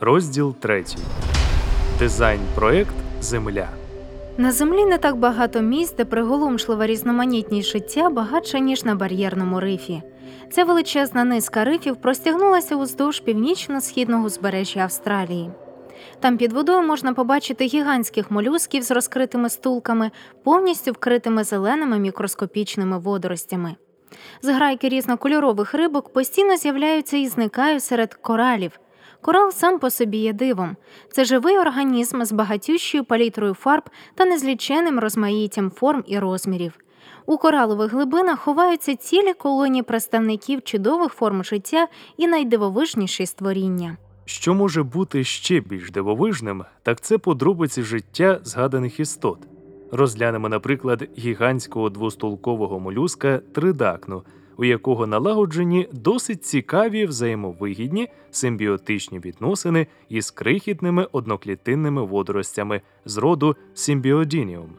Розділ 3. Дизайн проект Земля. На землі не так багато місць, де приголомшлива різноманітність життя багатша, ніж на бар'єрному рифі. Ця величезна низка рифів простягнулася уздовж північно-східного узбережжя Австралії. Там під водою можна побачити гігантських молюсків з розкритими стулками, повністю вкритими зеленими мікроскопічними водоростями. Зграйки різнокольорових рибок постійно з'являються і зникають серед коралів. Корал сам по собі є дивом. Це живий організм з багатющою палітрою фарб та незліченним розмаїттям форм і розмірів. У коралових глибинах ховаються цілі колонії представників чудових форм життя і найдивовижніші створіння. Що може бути ще більш дивовижним, так це подробиці життя згаданих істот. Розглянемо, наприклад, гігантського двостулкового молюска тридакну, у якого налагоджені досить цікаві взаємовигідні симбіотичні відносини із крихітними одноклітинними водоростями з роду симбіодініум.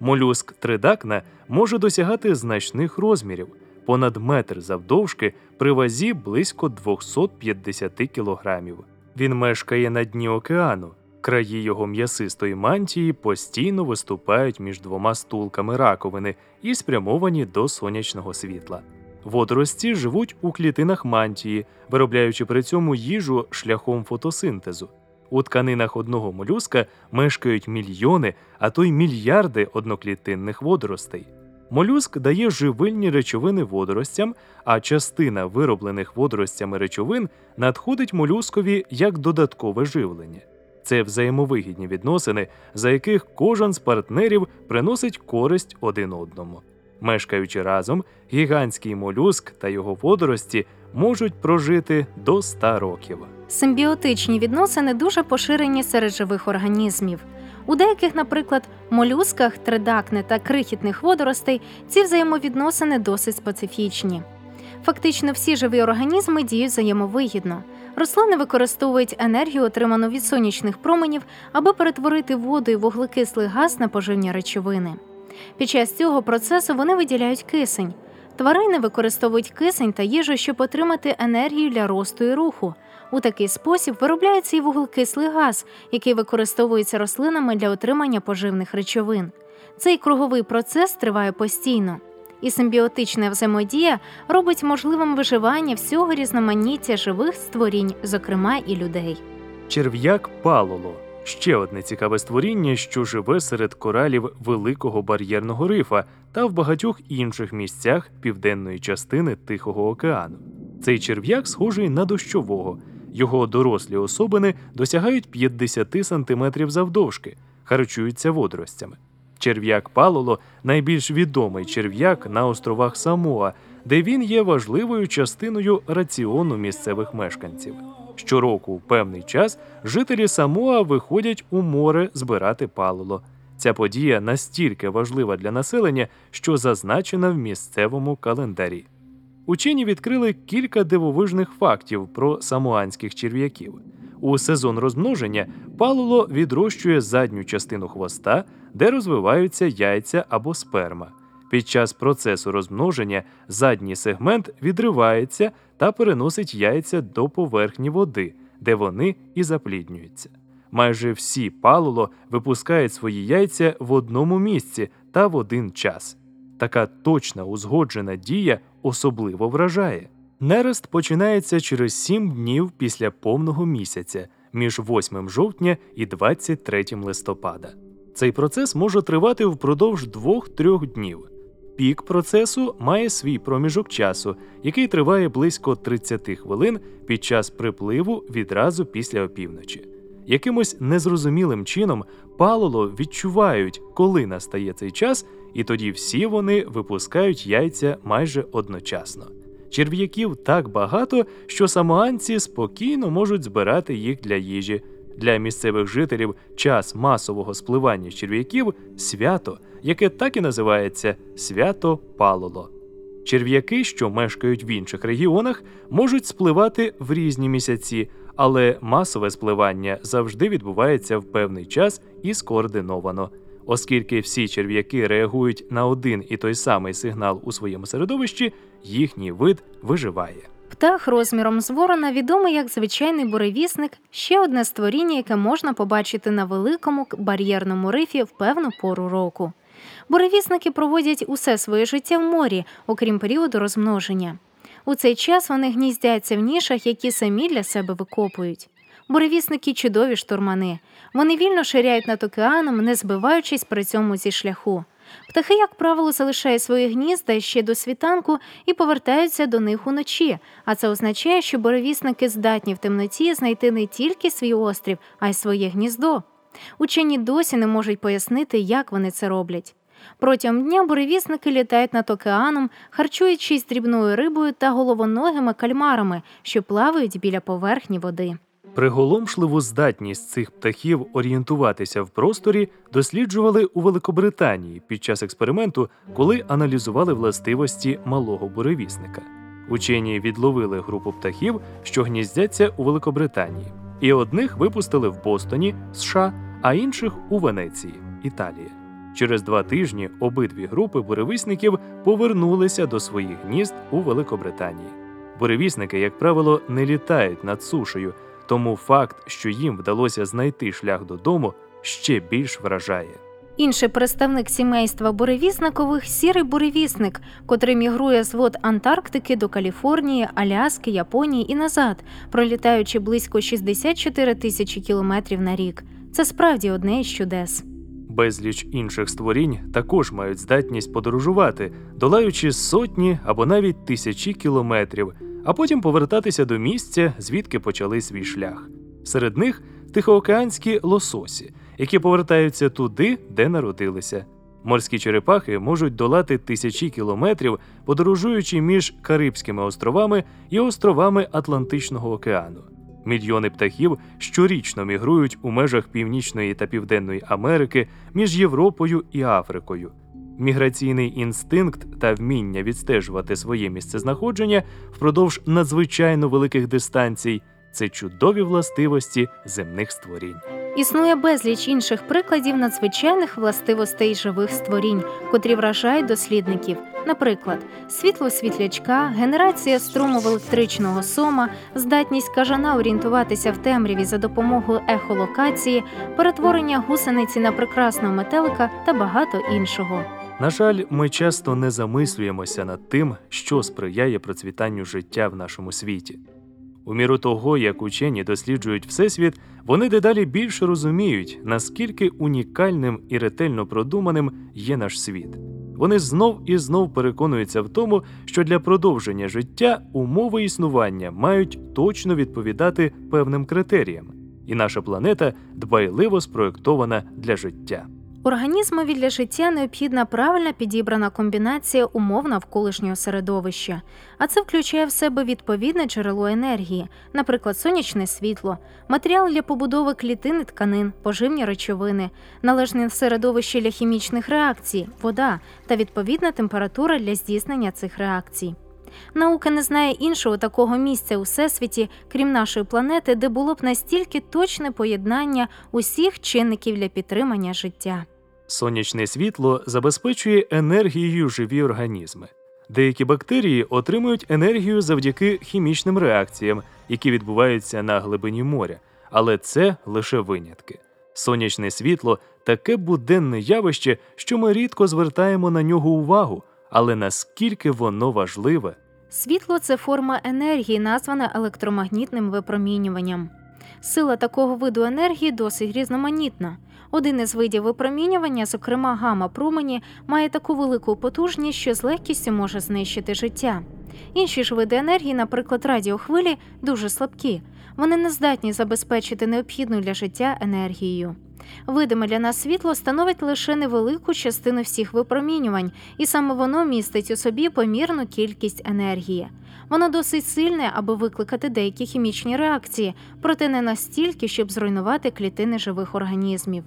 Молюск тридакна може досягати значних розмірів понад метр завдовжки при вазі близько 250 кілограмів. Він мешкає на дні океану. Краї його м'ясистої мантії постійно виступають між двома стулками раковини і спрямовані до сонячного світла. Водорості живуть у клітинах мантії, виробляючи при цьому їжу шляхом фотосинтезу. У тканинах одного молюска мешкають мільйони, а то й мільярди одноклітинних водоростей. Молюск дає живильні речовини водоростям, а частина вироблених водоростями речовин надходить молюскові як додаткове живлення. Це взаємовигідні відносини, за яких кожен з партнерів приносить користь один одному. Мешкаючи разом, гігантський молюск та його водорості можуть прожити до 100 років. Симбіотичні відносини дуже поширені серед живих організмів. У деяких, наприклад, молюсках, тридакне та крихітних водоростей ці взаємовідносини досить специфічні. Фактично всі живі організми діють взаємовигідно. Рослини використовують енергію, отриману від сонячних променів, аби перетворити воду і вуглекислий газ на поживні речовини. Під час цього процесу вони виділяють кисень. Тварини використовують кисень та їжу, щоб отримати енергію для росту і руху. У такий спосіб виробляється і вуглекислий газ, який використовується рослинами для отримання поживних речовин. Цей круговий процес триває постійно, і симбіотична взаємодія робить можливим виживання всього різноманіття живих створінь, зокрема і людей. Черв'як палоло ще одне цікаве створіння, що живе серед коралів великого бар'єрного рифа та в багатьох інших місцях південної частини Тихого океану. Цей черв'як схожий на дощового. Його дорослі особини досягають 50 см завдовжки, харчуються водоростями. Черв'як палоло найбільш відомий черв'як на островах Самоа, де він є важливою частиною раціону місцевих мешканців. Щороку, у певний час, жителі Самоа виходять у море збирати палоло. Ця подія настільки важлива для населення, що зазначена в місцевому календарі. Учені відкрили кілька дивовижних фактів про самоанських черв'яків. У сезон розмноження палуло відрощує задню частину хвоста, де розвиваються яйця або сперма. Під час процесу розмноження задній сегмент відривається та переносить яйця до поверхні води, де вони і запліднюються. Майже всі палуло випускають свої яйця в одному місці та в один час. Така точна узгоджена дія особливо вражає. Нерест починається через 7 днів після повного місяця між 8 жовтня і 23 листопада. Цей процес може тривати впродовж 2-3 днів. Пік процесу має свій проміжок часу, який триває близько 30 хвилин під час припливу відразу після опівночі. Якимось незрозумілим чином палоло відчувають, коли настає цей час, і тоді всі вони випускають яйця майже одночасно. Черв'яків так багато, що самоанці спокійно можуть збирати їх для їжі. Для місцевих жителів час масового спливання черв'яків свято, яке так і називається свято палоло. Черв'яки, що мешкають в інших регіонах, можуть спливати в різні місяці, але масове спливання завжди відбувається в певний час і скоординовано. Оскільки всі черв'яки реагують на один і той самий сигнал у своєму середовищі, їхній вид виживає. Птах розміром з ворона відомий як звичайний буревісник, ще одне створіння, яке можна побачити на великому бар'єрному рифі в певну пору року. Буревісники проводять усе своє життя в морі, окрім періоду розмноження. У цей час вони гніздяться в нішах, які самі для себе викопують. Буревісники чудові штурмани. Вони вільно ширяють над океаном, не збиваючись при цьому зі шляху. Птахи, як правило, залишають свої гнізда ще до світанку і повертаються до них уночі. А це означає, що буревісники здатні в темноті знайти не тільки свій острів, а й своє гніздо. Учені досі не можуть пояснити, як вони це роблять. Протягом дня буревісники літають над океаном, харчуючись дрібною рибою та головоногими кальмарами, що плавають біля поверхні води. Приголомшливу здатність цих птахів орієнтуватися в просторі досліджували у Великобританії під час експерименту, коли аналізували властивості малого буревісника. Учені відловили групу птахів, що гніздяться у Великобританії, і одних випустили в Бостоні, США, а інших у Венеції, Італії. Через два тижні обидві групи буревісників повернулися до своїх гнізд у Великобританії. Буревісники, як правило, не літають над сушею, тому факт, що їм вдалося знайти шлях додому, ще більш вражає. Інший представник сімейства буревісникових сірий буревісник, котрий мігрує з вод Антарктики до Каліфорнії, Аляски, Японії і назад, пролітаючи близько 64 тисячі кілометрів на рік. Це справді одне із чудес. Безліч інших створінь також мають здатність подорожувати, долаючи сотні або навіть тисячі кілометрів, а потім повертатися до місця, звідки почали свій шлях. Серед них тихоокеанські лососі, які повертаються туди, де народилися. Морські черепахи можуть долати тисячі кілометрів, подорожуючи між Карибськими островами і островами Атлантичного океану. Мільйони птахів щорічно мігрують у межах Північної та Південної Америки між Європою і Африкою. Міграційний інстинкт та вміння відстежувати своє місцезнаходження впродовж надзвичайно великих дистанцій це чудові властивості земних створінь. Існує безліч інших прикладів надзвичайних властивостей живих створінь, котрі вражають дослідників. Наприклад, світло світлячка, генерація струму електричного сома, здатність кажана орієнтуватися в темряві за допомогою ехолокації, перетворення гусениці на прекрасного метелика та багато іншого. На жаль, ми часто не замислюємося над тим, що сприяє процвітанню життя в нашому світі. У міру того, як учені досліджують Всесвіт, вони дедалі більше розуміють, наскільки унікальним і ретельно продуманим є наш світ. Вони знов і знов переконуються в тому, що для продовження життя умови існування мають точно відповідати певним критеріям, і наша планета дбайливо спроєктована для життя. Організмові для життя необхідна правильно підібрана комбінація умов навколишнього середовища, а це включає в себе відповідне джерело енергії, наприклад, сонячне світло, матеріал для побудови клітин і тканин, поживні речовини, належне середовище для хімічних реакцій, вода та відповідна температура для здійснення цих реакцій. Наука не знає іншого такого місця у всесвіті, крім нашої планети, де було б настільки точне поєднання усіх чинників для підтримання життя. Сонячне світло забезпечує енергією живі організми. Деякі бактерії отримують енергію завдяки хімічним реакціям, які відбуваються на глибині моря, але це лише винятки. Сонячне світло таке буденне явище, що ми рідко звертаємо на нього увагу, але наскільки воно важливе. Світло це форма енергії, названа електромагнітним випромінюванням. Сила такого виду енергії досить різноманітна. Один із видів випромінювання, зокрема гама промені, має таку велику потужність, що з легкістю може знищити життя. Інші ж види енергії, наприклад, радіохвилі, дуже слабкі. Вони не здатні забезпечити необхідну для життя енергією. Видиме для нас світло становить лише невелику частину всіх випромінювань, і саме воно містить у собі помірну кількість енергії. Воно досить сильне, аби викликати деякі хімічні реакції, проте не настільки, щоб зруйнувати клітини живих організмів.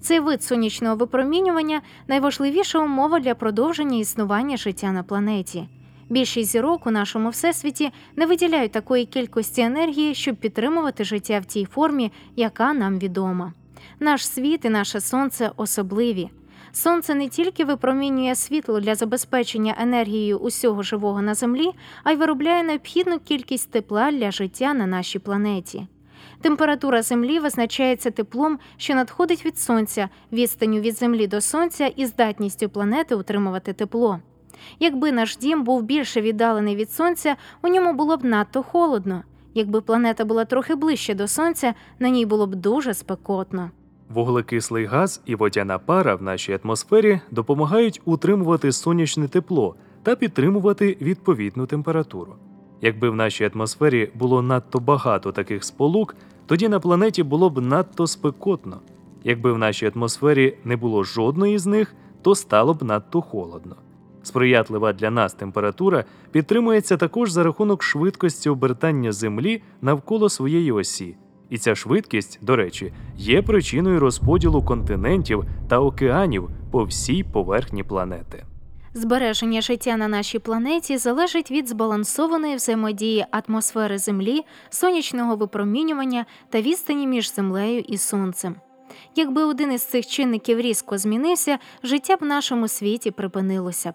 Цей вид сонячного випромінювання найважливіша умова для продовження існування життя на планеті. Більшість зірок у нашому всесвіті не виділяють такої кількості енергії, щоб підтримувати життя в тій формі, яка нам відома. Наш світ і наше сонце особливі. Сонце не тільки випромінює світло для забезпечення енергією усього живого на землі, а й виробляє необхідну кількість тепла для життя на нашій планеті. Температура Землі визначається теплом, що надходить від сонця, відстанню від Землі до сонця і здатністю планети утримувати тепло. Якби наш дім був більше віддалений від сонця, у ньому було б надто холодно. Якби планета була трохи ближче до сонця, на ній було б дуже спекотно. Вуглекислий газ і водяна пара в нашій атмосфері допомагають утримувати сонячне тепло та підтримувати відповідну температуру. Якби в нашій атмосфері було надто багато таких сполук, тоді на планеті було б надто спекотно. Якби в нашій атмосфері не було жодної з них, то стало б надто холодно. Сприятлива для нас температура підтримується також за рахунок швидкості обертання Землі навколо своєї осі. І ця швидкість, до речі, є причиною розподілу континентів та океанів по всій поверхні планети. Збереження життя на нашій планеті залежить від збалансованої взаємодії атмосфери Землі, сонячного випромінювання та відстані між землею і сонцем. Якби один із цих чинників різко змінився, життя в нашому світі припинилося б.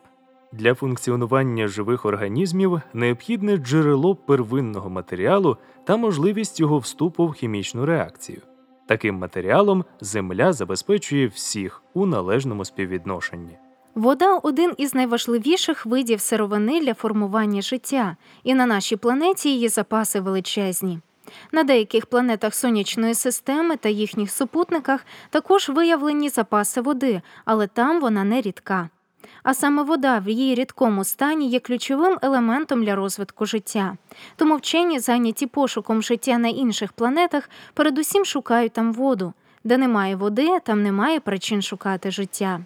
Для функціонування живих організмів необхідне джерело первинного матеріалу та можливість його вступу в хімічну реакцію. Таким матеріалом Земля забезпечує всіх у належному співвідношенні. Вода один із найважливіших видів сировини для формування життя, і на нашій планеті її запаси величезні. На деяких планетах сонячної системи та їхніх супутниках також виявлені запаси води, але там вона не рідка. А саме вода в її рідкому стані є ключовим елементом для розвитку життя. Тому вчені, зайняті пошуком життя на інших планетах, передусім шукають там воду. Де немає води, там немає причин шукати життя.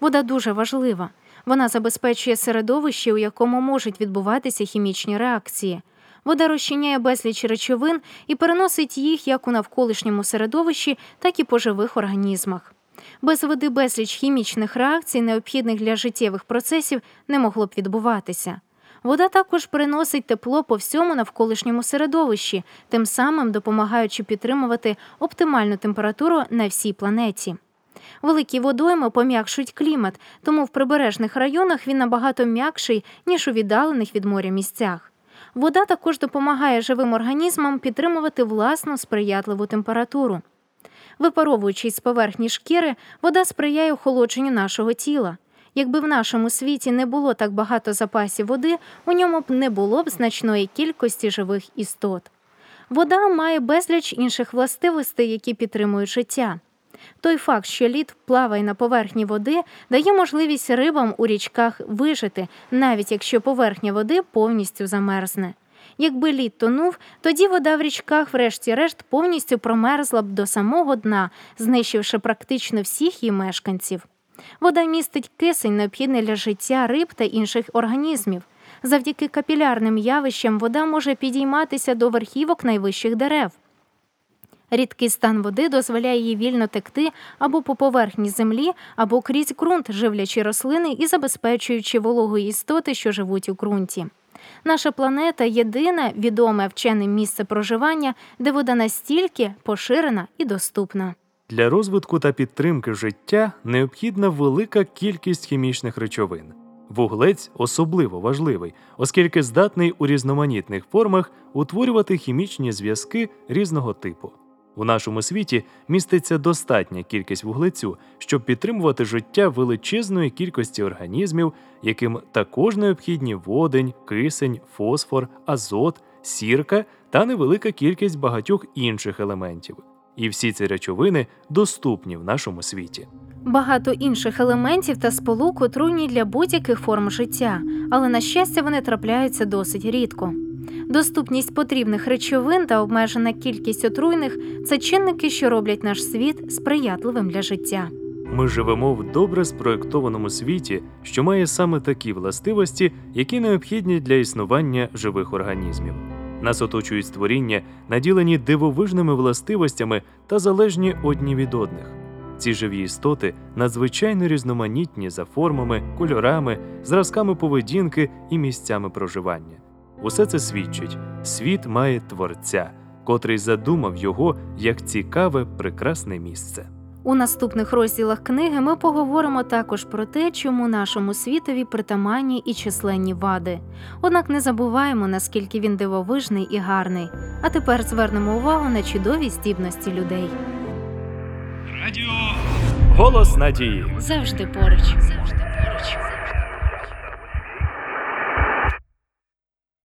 Вода дуже важлива. Вона забезпечує середовище, у якому можуть відбуватися хімічні реакції. Вода розчиняє безліч речовин і переносить їх як у навколишньому середовищі, так і по живих організмах. Без води безліч хімічних реакцій, необхідних для життєвих процесів, не могло б відбуватися. Вода також приносить тепло по всьому навколишньому середовищі, тим самим допомагаючи підтримувати оптимальну температуру на всій планеті. Великі водойми пом'якшують клімат, тому в прибережних районах він набагато м'якший, ніж у віддалених від моря місцях. Вода також допомагає живим організмам підтримувати власну сприятливу температуру. Випаровуючись з поверхні шкіри, вода сприяє охолодженню нашого тіла. Якби в нашому світі не було так багато запасів води, у ньому б не було б значної кількості живих істот. Вода має безліч інших властивостей, які підтримують життя. Той факт, що лід плаває на поверхні води, дає можливість рибам у річках вижити, навіть якщо поверхня води повністю замерзне. Якби лід тонув, тоді вода в річках, врешті-решт, повністю промерзла б до самого дна, знищивши практично всіх її мешканців. Вода містить кисень, необхідний для життя риб та інших організмів. Завдяки капілярним явищам вода може підійматися до верхівок найвищих дерев. Рідкий стан води дозволяє їй вільно текти або по поверхні землі, або крізь ґрунт, живлячи рослини і забезпечуючи вологу істоти, що живуть у ґрунті. Наша планета єдине відоме вченим місце проживання, де вода настільки поширена і доступна. Для розвитку та підтримки життя необхідна велика кількість хімічних речовин. Вуглець особливо важливий, оскільки здатний у різноманітних формах утворювати хімічні зв'язки різного типу. У нашому світі міститься достатня кількість вуглецю, щоб підтримувати життя величезної кількості організмів, яким також необхідні водень, кисень, фосфор, азот, сірка та невелика кількість багатьох інших елементів. І всі ці речовини доступні в нашому світі. Багато інших елементів та сполук отруйні для будь-яких форм життя, але на щастя вони трапляються досить рідко. Доступність потрібних речовин та обмежена кількість отруйних це чинники, що роблять наш світ сприятливим для життя. Ми живемо в добре спроєктованому світі, що має саме такі властивості, які необхідні для існування живих організмів. Нас оточують створіння, наділені дивовижними властивостями та залежні одні від одних. Ці живі істоти надзвичайно різноманітні за формами, кольорами, зразками поведінки і місцями проживання. Усе це свідчить: світ має творця, котрий задумав його як цікаве, прекрасне місце. У наступних розділах книги ми поговоримо також про те, чому нашому світові притаманні і численні вади. Однак не забуваємо, наскільки він дивовижний і гарний. А тепер звернемо увагу на чудові здібності людей. Радіо Голос надії. Завжди поруч. Завжди поруч.